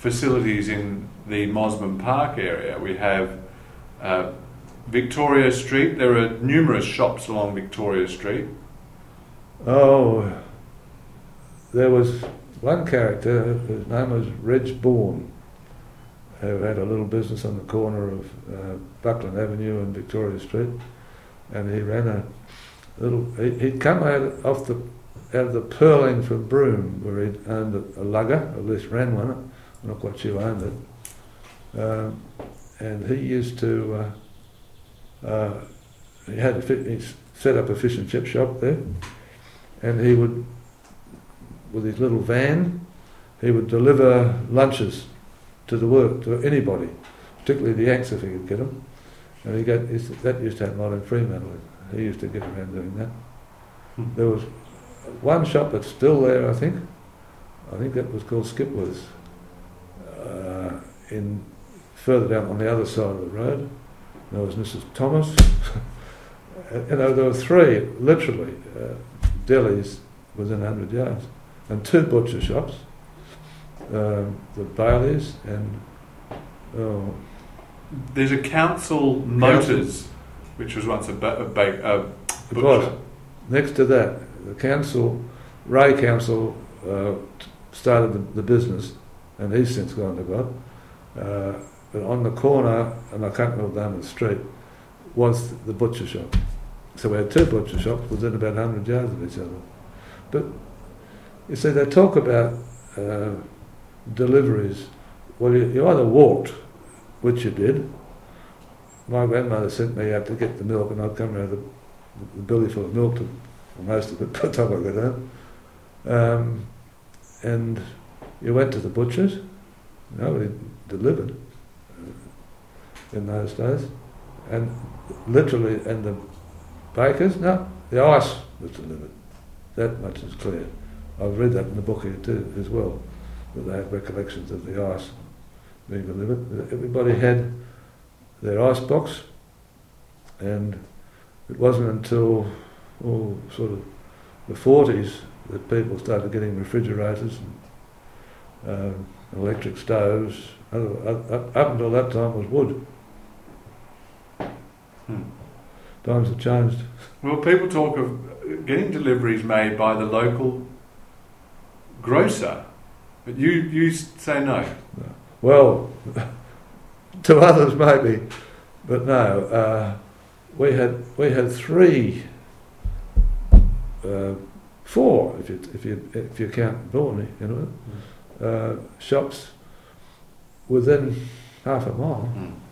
facilities in the Mosman Park area. We have uh, Victoria Street. There are numerous shops along Victoria Street. Oh, there was one character, his name was Reg Bourne, who had a little business on the corner of uh, Buckland Avenue and Victoria Street, and he ran a little. He, he'd come out off the out of the pearling from Broome, where he'd owned a, a lugger, at least ran one. I'm not quite sure who owned it. Um, and he used to. Uh, uh, he had a fit, he set up a fish and chip shop there, and he would, with his little van, he would deliver lunches to the work to anybody, particularly the Yanks if he could get them. And he got that used to happen a lot in Fremantle. He used to get around doing that. Hmm. There was one shop that's still there, I think. I think that was called Skipworth. In further down on the other side of the road, there was Mrs. Thomas. you know, there were three, literally, uh, delis within 100 yards, and two butcher shops, um, the Baileys and oh, There's a council motors, which was once a, ba- a, ba- a butcher. was. Next to that, the council, Ray Council, uh, started the, the business, and he's since gone to God. Uh, but on the corner, and I can't remember down the street, was the butcher shop. So we had two butcher shops within about 100 yards of each other. But you see, they talk about uh, deliveries. Well, you, you either walked, which you did. My grandmother sent me out to get the milk, and I'd come round the, the billy full of milk to, most of it by the time I got home. Um, and you went to the butcher's. Nobody delivered uh, in those days. And literally, and the bakers, no, the ice was delivered. That much is clear. I've read that in the book here too, as well, that they have recollections of the ice being delivered. Everybody had their ice box, and it wasn't until oh, sort of the 40s that people started getting refrigerators and um, electric stoves. Up, until that time was wood. Hmm. Times have changed. Well, people talk of getting deliveries made by the local grocer, but you, you say no. Well, to others maybe, but no. Uh, we had we had three, uh, four if you if you if you count Dorney, you know, uh, shops within half a mile. Mm.